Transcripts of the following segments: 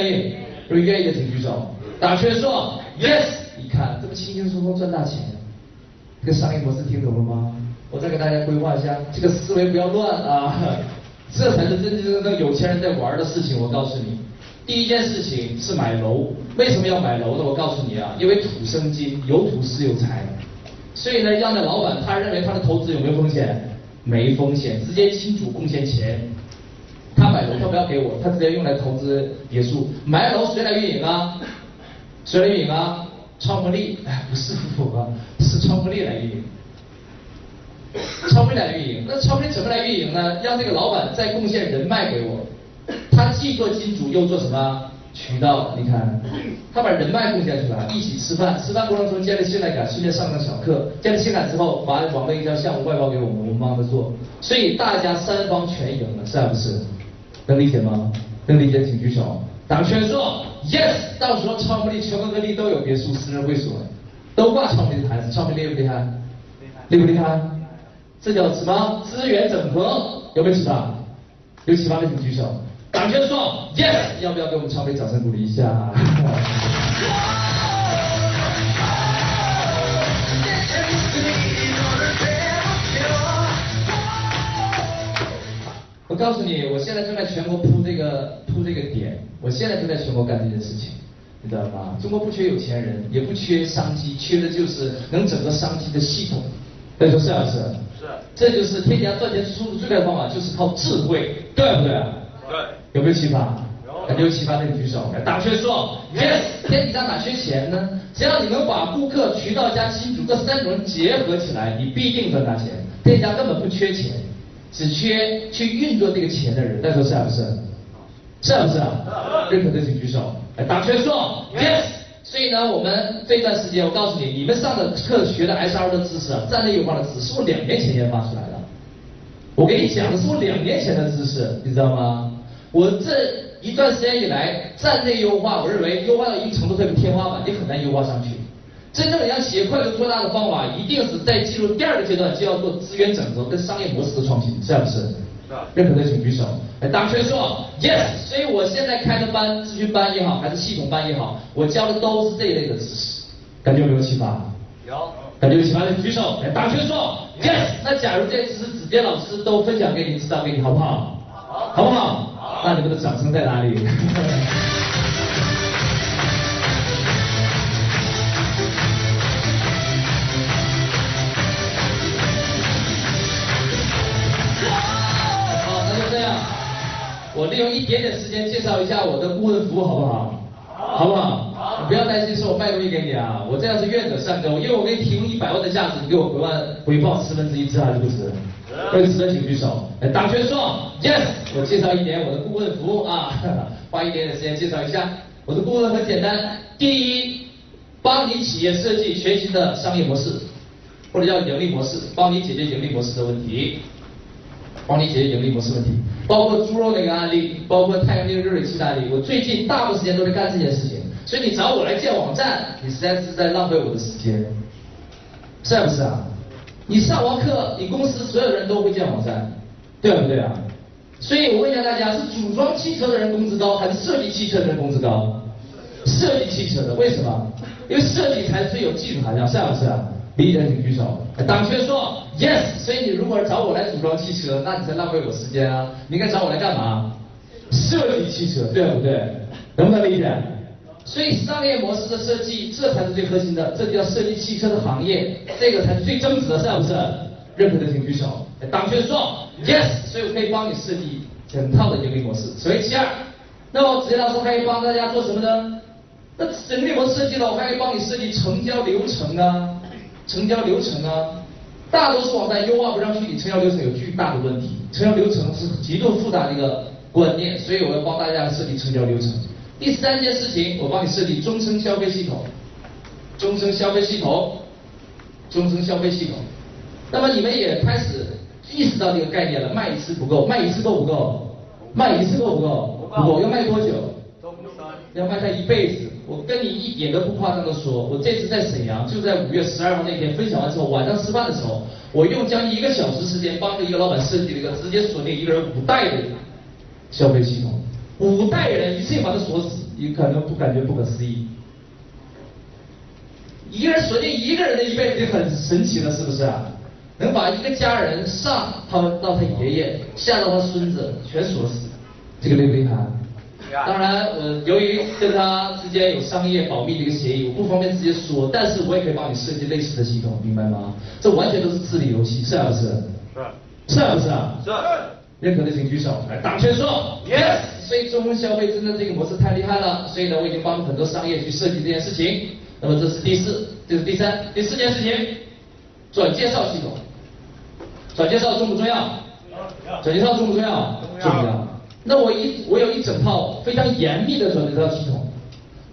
愿意？如果愿意的请举手。打圈说 yes。你看这么轻轻松松赚大钱，这个商业模式听懂了吗？我再给大家规划一下，这个思维不要乱啊，这才是真真正正有钱人在玩的事情。我告诉你，第一件事情是买楼。为什么要买楼呢？我告诉你啊，因为土生金，有土是有财。所以呢，让那老板他认为他的投资有没有风险？没风险，直接清楚贡献钱。他买楼他不要给我，他直接用来投资别墅。买楼谁来运营啊？谁来运营啊？超福利，哎，不是我，是超福利来运营。超福利来运营，那超福利怎么来运营呢？让这个老板再贡献人脉给我，他既做金主又做什么渠道？你看，他把人脉贡献出来，一起吃饭，吃饭过程中建立信赖感，顺便上个小课，建立信赖之后，把网络营销项目外包给我们，我们帮他做，所以大家三方全赢了，是不是？能理解吗？能理解请举手。打圈说 yes，到时候超美丽全国各地都有别墅、私人会所，都挂超美丽的牌子，超美丽厉不厉害？厉不厉害？这叫什么？资源整合，有没有启发？有启发的请举手。打圈说 yes，要不要给我们超美掌声鼓励一下？我告诉你，我现在正在全国铺这个铺这个点，我现在正在全国干这件事情，你知道吗？中国不缺有钱人，也不缺商机，缺的就是能整个商机的系统。大家说是不是？是。这就是天下赚钱速度最快的方法，就是靠智慧，对不对？对。有没有启发？有。感觉有启发的你举手。来，打圈说，yes。天底下哪缺钱呢？只要你能把顾客、渠道加新主这三种结合起来，你必定赚大钱。天下根本不缺钱。只缺去运作这个钱的人，大家说是不是？是不是？认可的请举手。来，打拳说 yes。所以呢，我们这段时间，我告诉你，你们上的课学的 SR 的知识，战略优化的知识，是我两年前研发出来的。我给你讲的是我两年前的知识，你知道吗？我这一段时间以来，战略优化，我认为优化到一定程度，特别天花板，你很难优化上去。真正让企业快速做大的方法，一定是在进入第二个阶段，就要做资源整合跟商业模式的创新，是不是？是。认可的请举手。来，大圈说 yes。所以我现在开的班，咨询班也好，还是系统班也好，我教的都是这一类的知识。感觉有没有启发？有。感觉有启发的举手。来，大圈说 yes。那假如这些知识子健老师都分享给你，指导给你，好不好？好。好不好？好。那你们的掌声在哪里？我利用一点点时间介绍一下我的顾问服务，好不好？好不好？好。你不要担心，是我卖东西给你啊！我这样是愿者上钩，因为我给你提供一百万的价值，你给我回万回报十分之一，值还是不值？值。值的请举手。来，打圈说 yes。我介绍一点我的顾问服务啊，花一点点时间介绍一下。我的顾问很简单，第一，帮你企业设计全新的商业模式，或者叫盈利模式，帮你解决盈利模式的问题。帮你解决盈利模式问题，包括猪肉那个案例，包括太阳能热水器的案例，我最近大部分时间都在干这件事情。所以你找我来建网站，你实在是在浪费我的时间，是不是啊？你上完课，你公司所有人都会建网站，对不对啊？所以我问一下大家，是组装汽车的人工资高，还是设计汽车的人工资高？设计汽车的，为什么？因为设计才是最有技术含量，是不是啊？理解请举手。党圈说 yes，所以你如果找我来组装汽车，那你在浪费我时间啊！你应该找我来干嘛？设计汽车，对不对？能不能理解？所以商业模式的设计，这才是最核心的，这就叫设计汽车的行业，这个才是最增值的，是不是？认可的请举手。党圈说 yes，所以我可以帮你设计整套的盈利模式。所以其二，那么职业老师可以帮大家做什么呢？那盈利模式设计了，我还可以帮你设计成交流程啊。成交流程呢，大多数网站优化不上去，你成交流程有巨大的问题。成交流程是极度复杂的一个观念，所以我要帮大家设计成交流程。第三件事情，我帮你设计终身消费系统，终身消费系统，终身消费系统。那么你们也开始意识到这个概念了，卖一次不够，卖一次够不够？卖一次够不够？不够，要卖多久？要卖他一辈子。我跟你一点都不夸张的说，我这次在沈阳，就在五月十二号那天分享完之后，晚上吃饭的时候，我用将近一个小时时间，帮着一个老板设计了一个直接锁定一个人五代的消费系统，五代人一次性把它锁死，你可能不感觉不可思议。一个人锁定一个人的一辈子就很神奇了，是不是啊？能把一个家人上他到他爷爷，下到他孙子全锁死，这个厉不厉害？当然，呃，由于跟他之间有商业保密的一个协议，我不方便直接说，但是我也可以帮你设计类似的系统，明白吗？这完全都是智力游戏，是还是？是。是还是啊？是。认可的请举手。来，打圈说。Yes。所以中风消费真的这个模式太厉害了，所以呢，我已经帮很多商业去设计这件事情。那么这是第四，这是第三，第四件事情，转介绍系统。转介绍重不重要？转介绍重不重要？重要。那我一我有一整套非常严密的转介绍系统。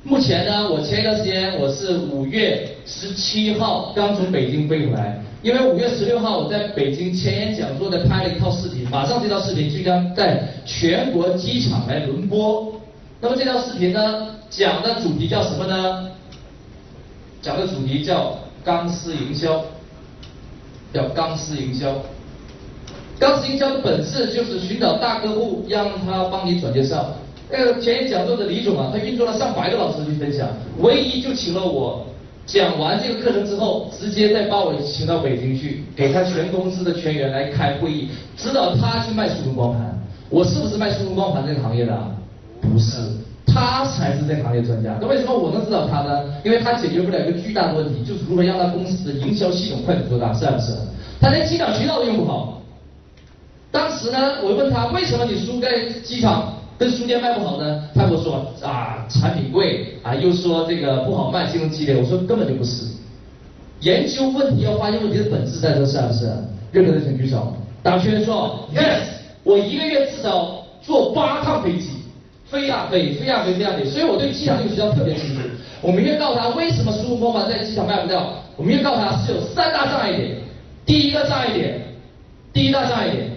目前呢，我前一段时间我是五月十七号刚从北京飞回来，因为五月十六号我在北京前沿讲座的拍了一套视频，马上这套视频即将在全国机场来轮播。那么这套视频呢，讲的主题叫什么呢？讲的主题叫钢丝营销，叫钢丝营销。钢丝营销的本质就是寻找大客户，让他帮你转介绍。那个前一讲座的李总啊，他运作了上百个老师去分享，唯一就请了我。讲完这个课程之后，直接再把我请到北京去，给他全公司的全员来开会议，指导他去卖速通光盘。我是不是卖速通光盘这个行业的？不是。他才是这行业专家。那为什么我能指导他呢？因为他解决不了一个巨大的问题，就是如何让他公司的营销系统快速做大，是不是？他连机场渠道都用不好。当时呢，我问他为什么你书在机场跟书店卖不好呢？他跟我说啊，产品贵啊，又说这个不好卖，竞争激烈。我说根本就不是。研究问题要发现问题的本质在这，是不是？任何人请举手。打圈说，yes，我一个月至少坐八趟飞机。飞呀飞，飞呀飞，飞呀飞，所以我对机场这个学校特别清楚。我明确告诉他，为什么输入光盘在机场卖不掉？我明确告诉他，是有三大障碍点。第一个障碍点，第一大障碍点，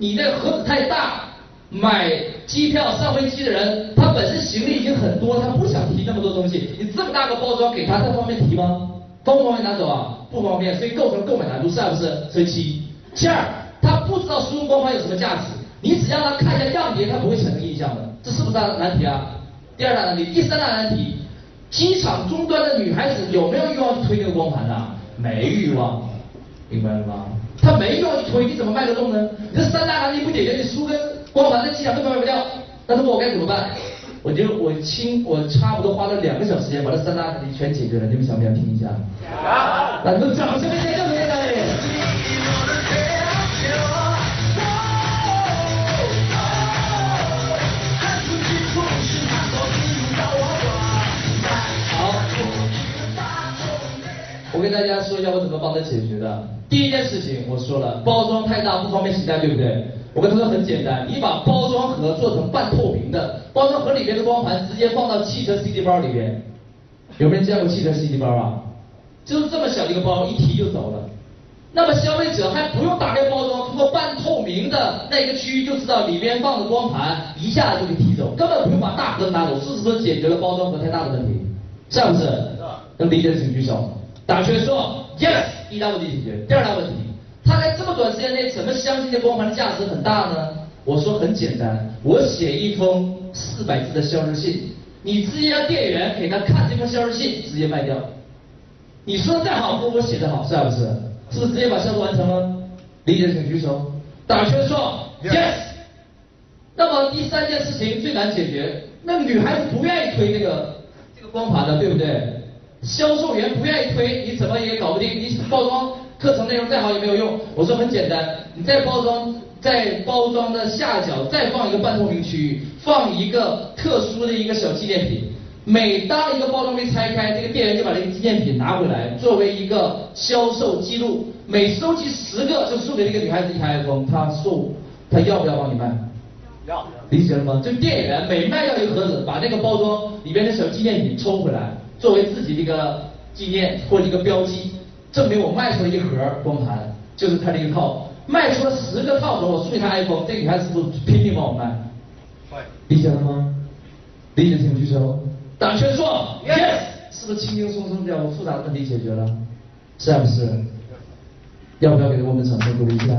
你那个盒子太大，买机票上飞机的人，他本身行李已经很多，他不想提那么多东西。你这么大个包装给他，他方便提吗？方不方便拿走啊？不方便，所以构成购买难度，是不是？所以其其二，他不知道输入光盘有什么价值，你只让他看一下样碟，他不会产生印象的。这是不是大难题啊？第二大难题，第三大难题，机场终端的女孩子有没有欲望去推那个光盘呢？没欲望，明白了吗？她没欲望去推，你怎么卖得动呢？你这三大难题不解决，你书跟光盘在机场根本卖不掉。那问我该怎么办？我就我亲，我差不多花了两个小时时间把这三大难题全解决了。你们想不想听一下？想。那你们掌声跟大家说一下我怎么帮他解决的。第一件事情我说了，包装太大不方便携带，对不对？我跟他说很简单，你把包装盒做成半透明的，包装盒里面的光盘直接放到汽车 CD 包里边。有没有见过汽车 CD 包啊？就是这么小一个包，一提就走了。那么消费者还不用打开包装，通过半透明的那个区域就知道里边放的光盘，一下子就给提走，根本不用把大盒拿走，是不是解决了包装盒太大的问题？是不是？能理解的请举手。打圈说，yes，第一大问题解决。第二大问题，他在这么短时间内怎么相信这光盘的价值很大呢？我说很简单，我写一封四百字的销售信，你直接让店员给他看这封销售信，直接卖掉。你说的再好，不如我写的好，是不是？是不是直接把销售完成了？理解请举手。打圈说，yes。那么第三件事情最难解决，那个女孩子不愿意推这个这个光盘的，对不对？销售员不愿意推，你怎么也搞不定。你包装课程内容再好也没有用。我说很简单，你在包装在包装的下角再放一个半透明区域，放一个特殊的一个小纪念品。每当一个包装被拆开，这个店员就把这个纪念品拿回来，作为一个销售记录。每收集十个，就送给这个女孩子一台 iPhone。她送，她要不要帮你卖？要。理解了吗？就店员每卖掉一个盒子，把那个包装里边的小纪念品抽回来。作为自己的一个纪念或者一个标记，证明我卖出了一盒光盘，就是他这一套，卖出了十个套盒，我送给他 iPhone，这个女孩子是不是拼命帮我卖？会，理解了吗？理解请举手。打圈说，yes，是不是轻轻松松就复杂的问题解决了？是不是？要不要给我们掌声鼓励一下？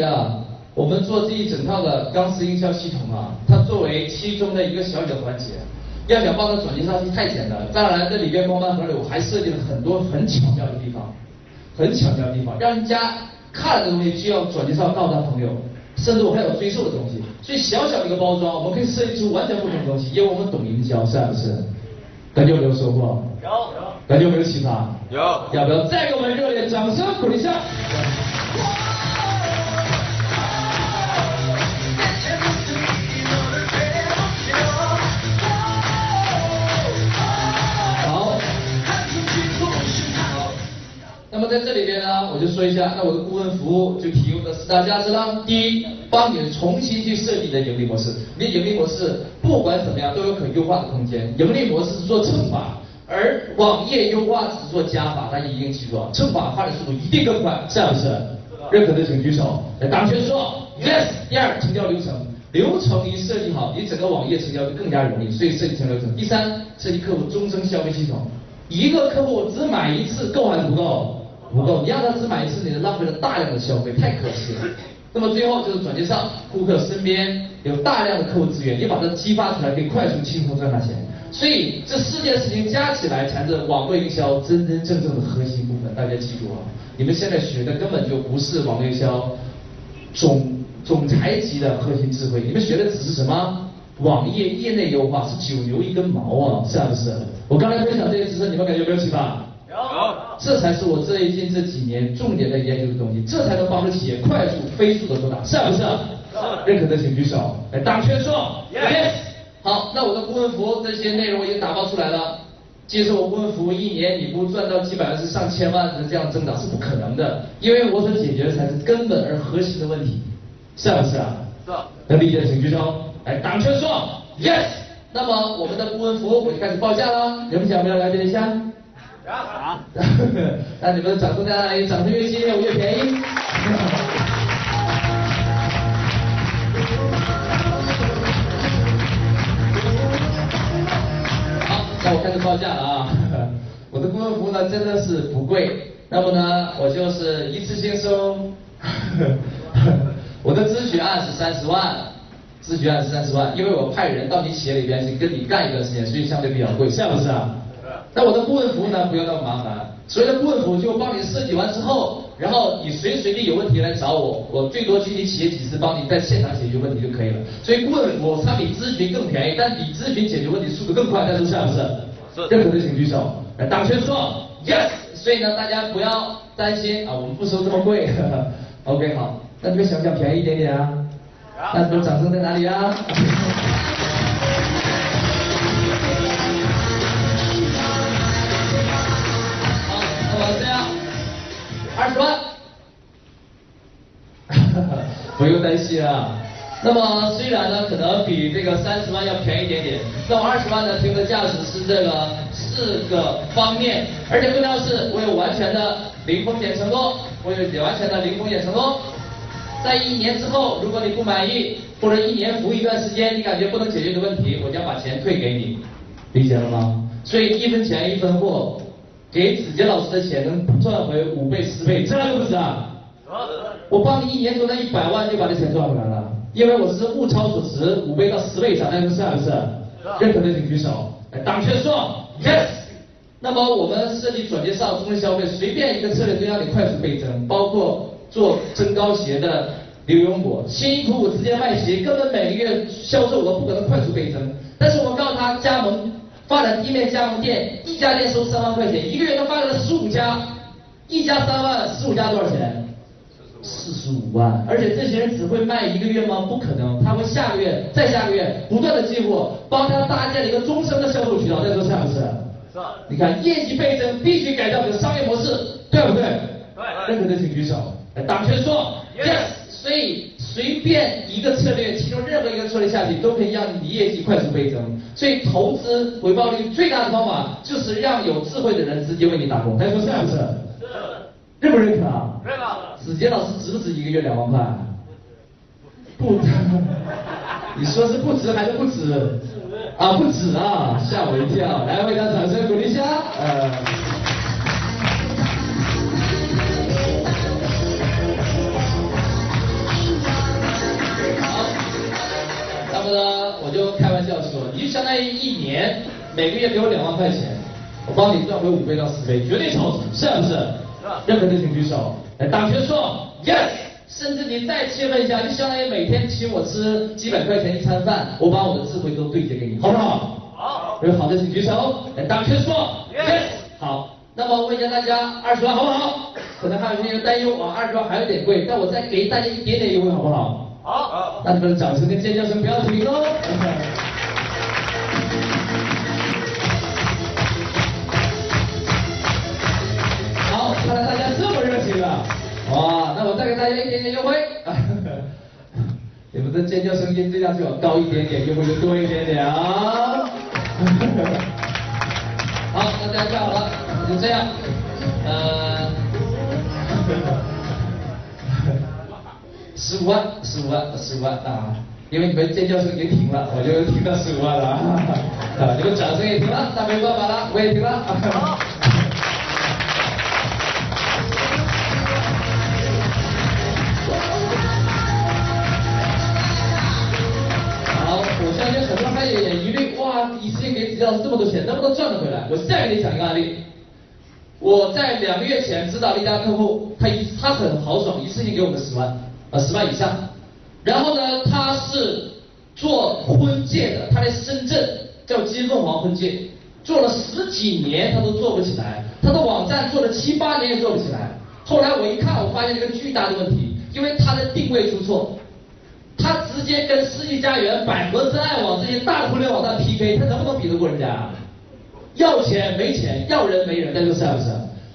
啊，我们做这一整套的钢丝营销系统啊，它作为其中的一个小小的环节，要想帮它转接上去太简单了。当然，这里边光盘盒里我还设计了很多很巧妙的地方，很巧妙的地方，让人家看了这东西就要转介绍告诉他朋友，甚至我还有追售的东西。所以小小的一个包装，我们可以设计出完全不同的东西，因为我们懂营销，是不是？感觉有没有收获？有。感觉有没有启发？有。要不要再给我们热烈掌声鼓励一下？么在这里边呢，我就说一下，那我的顾问服务就提供的四大价值了。第一，帮你重新去设计你的盈利模式。你的盈利模式不管怎么样都有可优化的空间。盈利模式是做乘法，而网页优化只是做加法。大家一定记住啊，乘法发的速度一定更快，是不是？认可的请举手。来，大圈说 yes。第二，成交流程，流程一设计好，你整个网页成交就更加容易。所以设计成流程。第三，设计客户终身消费系统。一个客户只买一次够还是不够？不够，你让他只买一次，你浪费了大量的消费，太可惜了。那么最后就是转介绍，顾客身边有大量的客户资源，你把它激发出来，可以快速轻松赚大钱。所以这四件事情加起来才是网络营销真真正正的核心部分。大家记住啊，你们现在学的根本就不是网络营销总总裁级的核心智慧，你们学的只是什么？网页业内优化是九牛一根毛啊，是不是？我刚才分享这些知识，你们感觉有没有启发？这才是我最近这几年重点在研究的东西，这才能帮助企业快速飞速的做大，是不是？是。认可的请举手。来，打圈说。Yes。好，那我的顾问服务这些内容已经打包出来了。接受我顾问服务一年，你不赚到几百万是上千万的这样增长是不可能的，因为我所解决的才是根本而核心的问题，是不是啊？是。能理解的请举手。来，打圈说。Yes。那么我们的顾问服务我就开始报价了，你们想不想了解一下？好，那你们掌声在哪里？掌声越激烈，我越便宜。好，那我开始报价了啊！我的顾问服呢，真的是不贵。那么呢，我就是一次性收。我的咨询案是三十万，咨询案是三十万，因为我派人到你企业里边去跟你干一段时间，所以相对比较贵，是不是啊？那我的顾问服务呢，不用那么麻烦。所谓的顾问服务，就帮你设计完之后，然后你随时随地有问题来找我，我最多去你企业几次，帮你在现场解决问题就可以了。所以顾问服务它比咨询更便宜，但比咨询解决问题速度更快，但是是不是？是。认可的请举手。来，打圈说 yes。所以呢，大家不要担心啊，我们不收这么贵。OK，好。那你们想不想便宜一点点啊？那你们掌声在哪里啊？二十万，不用担心啊。那么虽然呢，可能比这个三十万要便宜一点点，那么二十万呢，提供的价值是这个四个方面，而且重要是，我有完全的零风险承诺，我有完全的零风险承诺。在一年之后，如果你不满意，或者一年服务一段时间，你感觉不能解决的问题，我将把钱退给你，理解了吗？所以一分钱一分货。给子杰老师的钱能赚回五倍十倍，值不值啊？我帮你一年赚了一百万就把这钱赚回来了，因为我是物超所值，五倍到十倍涨，那是不是？认可的请举手。来，党圈说 yes。那么我们设计转介绍、终身消费，随便一个策略都让你快速倍增，包括做增高鞋的刘永果，辛辛苦苦直接卖鞋，根本每个月销售额不可能快速倍增，但是我告诉他加盟。发展地面加盟店，一家店收三万块钱，一个月能发展十五家，一家三万，十五家多少钱？四十五万。而且这些人只会卖一个月吗？不可能，他会下个月、再下个月不断的进货，帮他搭建了一个终身的销售渠道。再说是不是？是。你看业绩倍增，必须改造你的商业模式，对不对？对。认可的请举手。来，党圈说，yes。所以随便一个策略，其中任何一个策略下去，都可以让你的业绩快速倍增。所以投资回报率最大的方法，就是让有智慧的人直接为你打工。大家说是不是？是。认不认可啊？认可。子杰老师值不值一个月两万块？不值。你说是不值还是不值？啊，不止啊！吓我一跳。来，为他掌声鼓励一下。呃。开玩笑说，你就相当于一年每个月给我两万块钱，我帮你赚回五倍到十倍，绝对超值，是不是？是。认可的请举手。来，打拳说，yes。甚至你再切分一下，就相当于每天请我吃几百块钱一餐饭，我把我的智慧都对接给你，好不好？好。有好的请举手。来，打拳说，yes。好。那么问一下大家，二十万好不好？可能还有些人担忧，啊，二十万还有点贵，但我再给大家一点点优惠，好不好？好。那你们的掌声跟尖叫声不要停哦。好，看来大家这么热情啊！哇，那我再给大家一点点优惠。你们的尖叫声音这样就要高一点点，优惠就多一点点啊。好，大家看好了，就这样，呃，十五万，十五万，十五万啊！因为你们尖叫声已经停了，我就听到十五万了啊！啊，你们掌声也停了，那没办法了，我也停了。好，我相信很多还有点疑虑，哇，一次性给李老师这么多钱，能不能赚得回来？我再给你讲一个案例。我在两个月前知道了一家客户，他一他很豪爽，一次性给我们十万，呃十万以上。然后呢，他是做婚介的，他在深圳叫金凤凰婚介，做了十几年他都做不起来，他的网站做了七八年也做不起来。后来我一看，我发现一个巨大的问题，因为他的定位出错，他直接跟世纪佳缘、百合真爱网这些大互联网站 PK，他能不能比得过人家？要钱没钱，要人没人，那就是不是？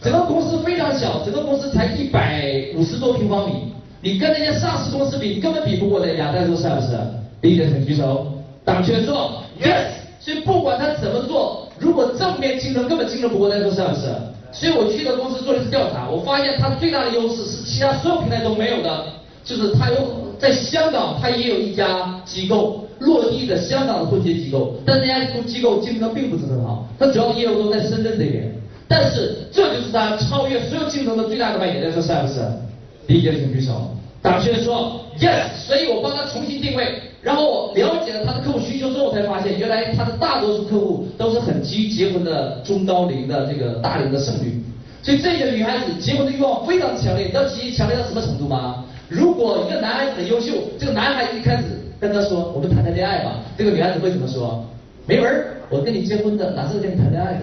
整个公司非常小，整个公司才一百五十多平方米，你跟那些上市公司比，你根本比不过的呀，大家说是不是？理解请举手。党圈说 yes，所以不管他怎么做，如果正面竞争根本竞争不过，那家说是不是？所以我去的公司做了一次调查，我发现他最大的优势是其他所有平台都没有的，就是他有在香港，他也有一家机构。落地的香港的婚介机构，但那家机构竞争并不是很好，他主要业务都在深圳这边。但是这就是他超越所有竞争的最大的卖点，大家说是不是？理解请举手。打圈说 yes，所以我帮他重新定位，然后我了解了他的客户需求之后，才发现原来他的大多数客户都是很急于结婚的中高龄的这个大龄的剩女，所以这些女孩子结婚的欲望非常强烈，你知道其强烈到什么程度吗？如果一个男孩子很优秀，这个男孩子一开始。跟他说，我们谈谈恋爱吧。这个女孩子会怎么说？没门儿！我跟你结婚的，哪是跟你谈恋爱的？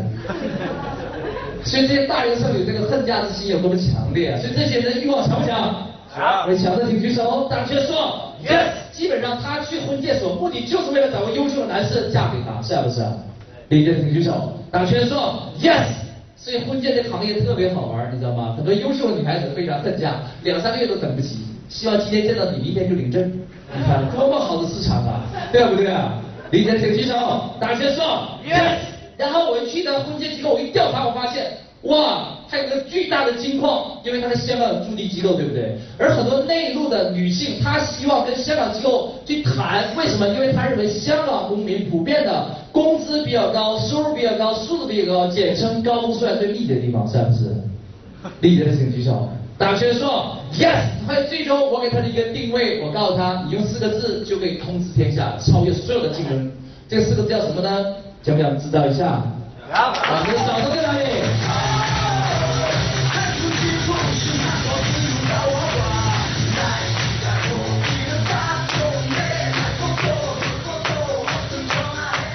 所以这些大龄剩女这个恨嫁之心有多么强烈啊！所以这些人的欲望强不强？强。强的请举手。大学说，yes。基本上她去婚介所目的就是为了找个优秀的男士嫁给他，是不是？理解请举手。大学说，yes。所以婚介这个行业特别好玩，你知道吗？很多优秀的女孩子非常恨嫁，两三个月都等不及，希望今天见到你，明天就领证。你看多么好的市场啊，对不对啊？李姐请举手，大学说 yes。然后我一去到婚介机构，我一调查，我发现哇，它有个巨大的金矿，因为它在香港有驻地机构，对不对？而很多内陆的女性，她希望跟香港机构去谈，为什么？因为她认为香港公民普遍的工资比较高，收入比较高，素质比较高，简称高富帅最密的地方，是不是？李姐请举手。大学说 yes，还有最终我给他的一个定位，我告诉他，你用四个字就可以通知天下，超越所有的竞争。这四个字叫什么呢？想不想知道一下？好，我们掌声在哪里？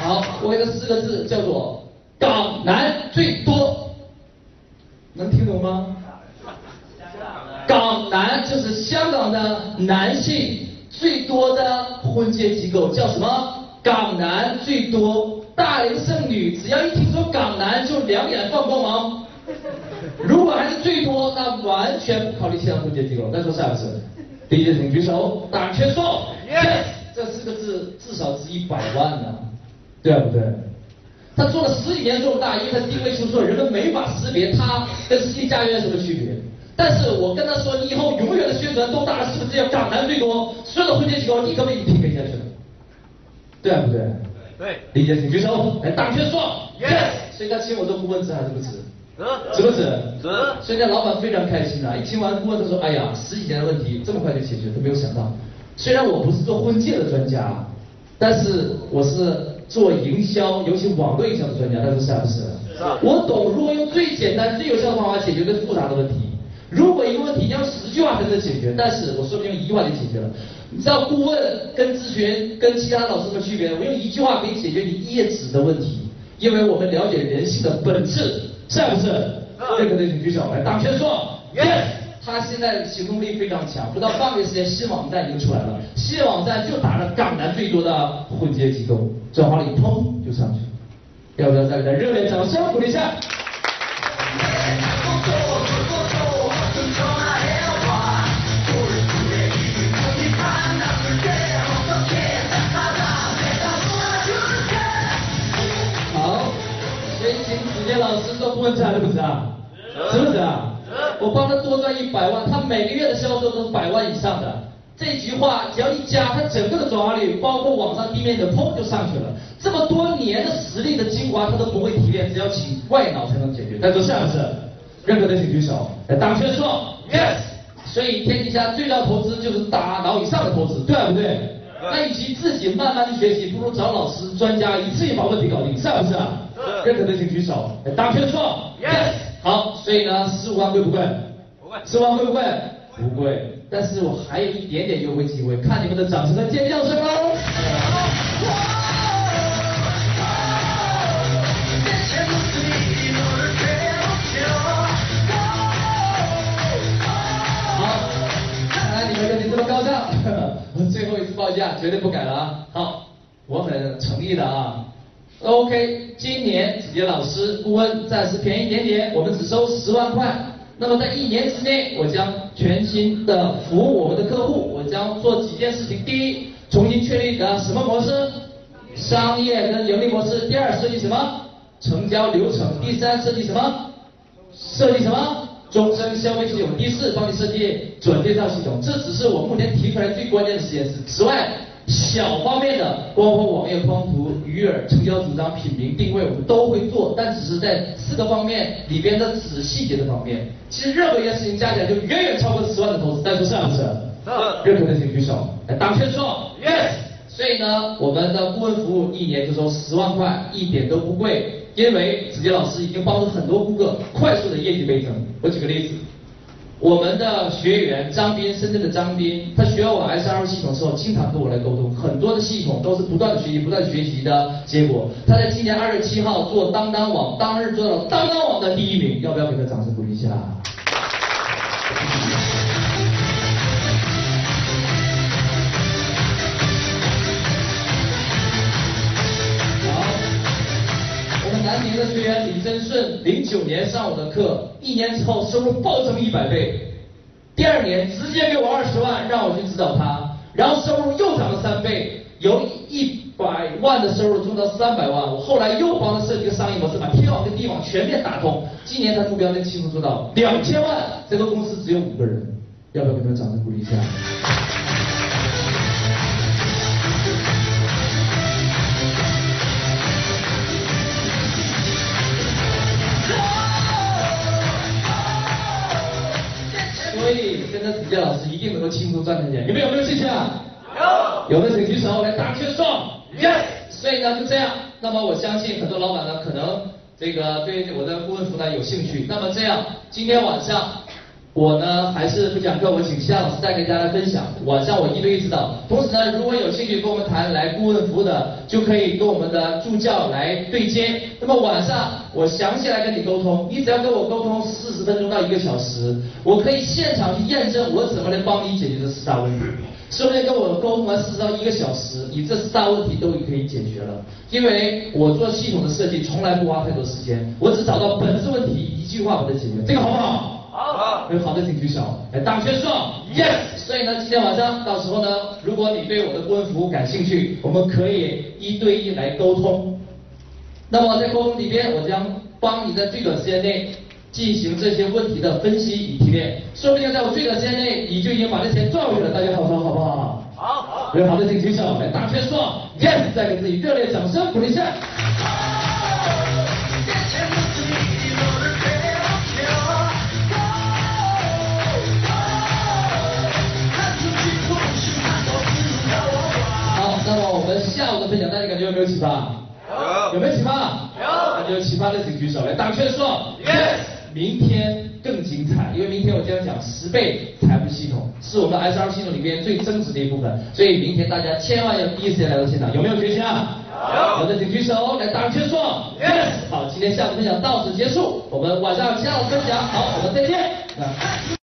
好，我给他四个字叫做港男最多，能听懂吗？港男就是香港的男性最多的婚介机构，叫什么？港男最多，大龄剩女只要一听说港男就两眼放光芒。如果还是最多，那完全不考虑其他婚介机构。再说下一次？第一请举手，打圈说，yes，这四个字至少值一百万呢，对不对？他做了十几年这么大，因为他定位出错，人们没法识别他跟世纪佳缘有什么区别。但是我跟他说，你以后永远的宣传都打了四个字，叫港男最多，所有的婚介机构你根本已经 PK 下去了，对不对？对。理解请举手。来，大圈说，yes。所以他请我做顾问值还是不值？值。值不值？值。所以家老板非常开心啊！一听完顾问，他说，哎呀，十几年的问题这么快就解决，都没有想到。虽然我不是做婚介的专家，但是我是做营销，尤其网络营销的专家，大家说是不是？是。我懂如何用最简单、最有效的方法解决最复杂的问题。如果一个问题要十句话才能解决，但是我说不定用一句话就解决了。你知道顾问跟咨询跟其他老师的区别？我用一句话可以解决你一页纸的问题，因为我们了解人性的本质，是不是？认可的请举手来。党圈说，yes。他现在行动力非常强，不到半个月时间，新网站已经出来了。新网站就打着港南最多的混接机构，转化率砰就上去了。要不要再给他热烈掌声鼓励一下？问，值不值啊？值不值啊？我帮他多赚一百万，他每个月的销售都是百万以上的。这句话只要一加，他整个的转化率，包括网上地面的砰就上去了。这么多年的实力的精华，他都不会提炼，只要请外脑才能解决。大家说是不是？认可的请举手。党圈说 yes。所以天底下最大投资就是大脑以上的投资，对不对？那与其自己慢慢的学习，不如找老师专家一次性把问题搞定，是不是？认可的请举手。党圈错 yes。好，所以呢，十五万贵不贵？不贵。十五万贵不贵？不贵。但是我还有一点点优惠机会，看你们的掌声和尖叫声喽！好，看来你们肯定这么高尚，最后一次报价绝对不改了啊！好，我很诚意的啊。OK，今年子杰老师顾问暂时便宜一点点，我们只收十万块。那么在一年之内，我将全新的服务我们的客户，我将做几件事情。第一，重新确立的什么模式？商业跟盈利模式。第二，设计什么？成交流程。第三，设计什么？设计什么？终身消费系统。第四，帮你设计转介绍系统。这只是我目前提出来最关键的实验室。此外。小方面的，包括网页框图、鱼饵、成交主张、品名、定位，我们都会做，但只是在四个方面里边的子细节的方面。其实任何一件事情加起来就远远超过十万的投资，大家说是不是？是。认可的请举手。来，党圈说，yes。所以呢，我们的顾问服务一年就收十万块，一点都不贵，因为子杰老师已经帮助很多顾客快速的业绩倍增。我举个例子。我们的学员张斌，深圳的张斌，他学完我 S R 系统之后，经常跟我来沟通，很多的系统都是不断的学习、不断学习的结果。他在今年二月七号做当当网，当日做到当当网的第一名，要不要给他掌声鼓励一下？学员李真顺，零九年上我的课，一年之后收入暴增一百倍，第二年直接给我二十万，让我去指导他，然后收入又涨了三倍，由一百万的收入做到三百万。我后来又帮他设计个商业模式，把天网跟地网全面打通。今年他目标能轻松做到两千万。这个公司只有五个人，要不要给他们掌声鼓励一下？轻松赚钱，你们有没有信心啊？有，有的请举手来打圈说，yes。所以呢就这样，那么我相信很多老板呢可能这个对我的顾问服务有兴趣，那么这样今天晚上。我呢还是不讲课，我请其他老师再跟大家分享。晚上我一对一指导，同时呢，如果有兴趣跟我们谈来顾问服务的，就可以跟我们的助教来对接。那么晚上我详细来跟你沟通，你只要跟我沟通四十分钟到一个小时，我可以现场去验证我怎么能帮你解决这四大问题。说不定跟我沟通完四十到一个小时，你这四大问题都可以解决了？因为我做系统的设计从来不花太多时间，我只找到本质问题，一句话我就解决。这个好不好？好，有好的请举手。来，大学说，yes。所以呢，今天晚上到时候呢，如果你对我的顾问服务感兴趣，我们可以一对一来沟通。那么在沟通里边，我将帮你在最短时间内进行这些问题的分析与提炼。说不定在我最短时间内，你就已经把这钱赚回去了。大家好说好不好？好，好。有好的请举手。来，大学说，yes。再给自己热烈掌声鼓励一下。分享，大家感觉有没有启发？有。有没有启发？有。感觉有启发的请举手来，打圈说。Yes。明天更精彩，因为明天我将讲十倍财富系统，是我们 S R 系统里边最增值的一部分，所以明天大家千万要第一时间来到现场，有没有决心啊？有。的请举手来，党圈说。Yes。好，今天下午分享到此结束，我们晚上下午分享，好，我们再见。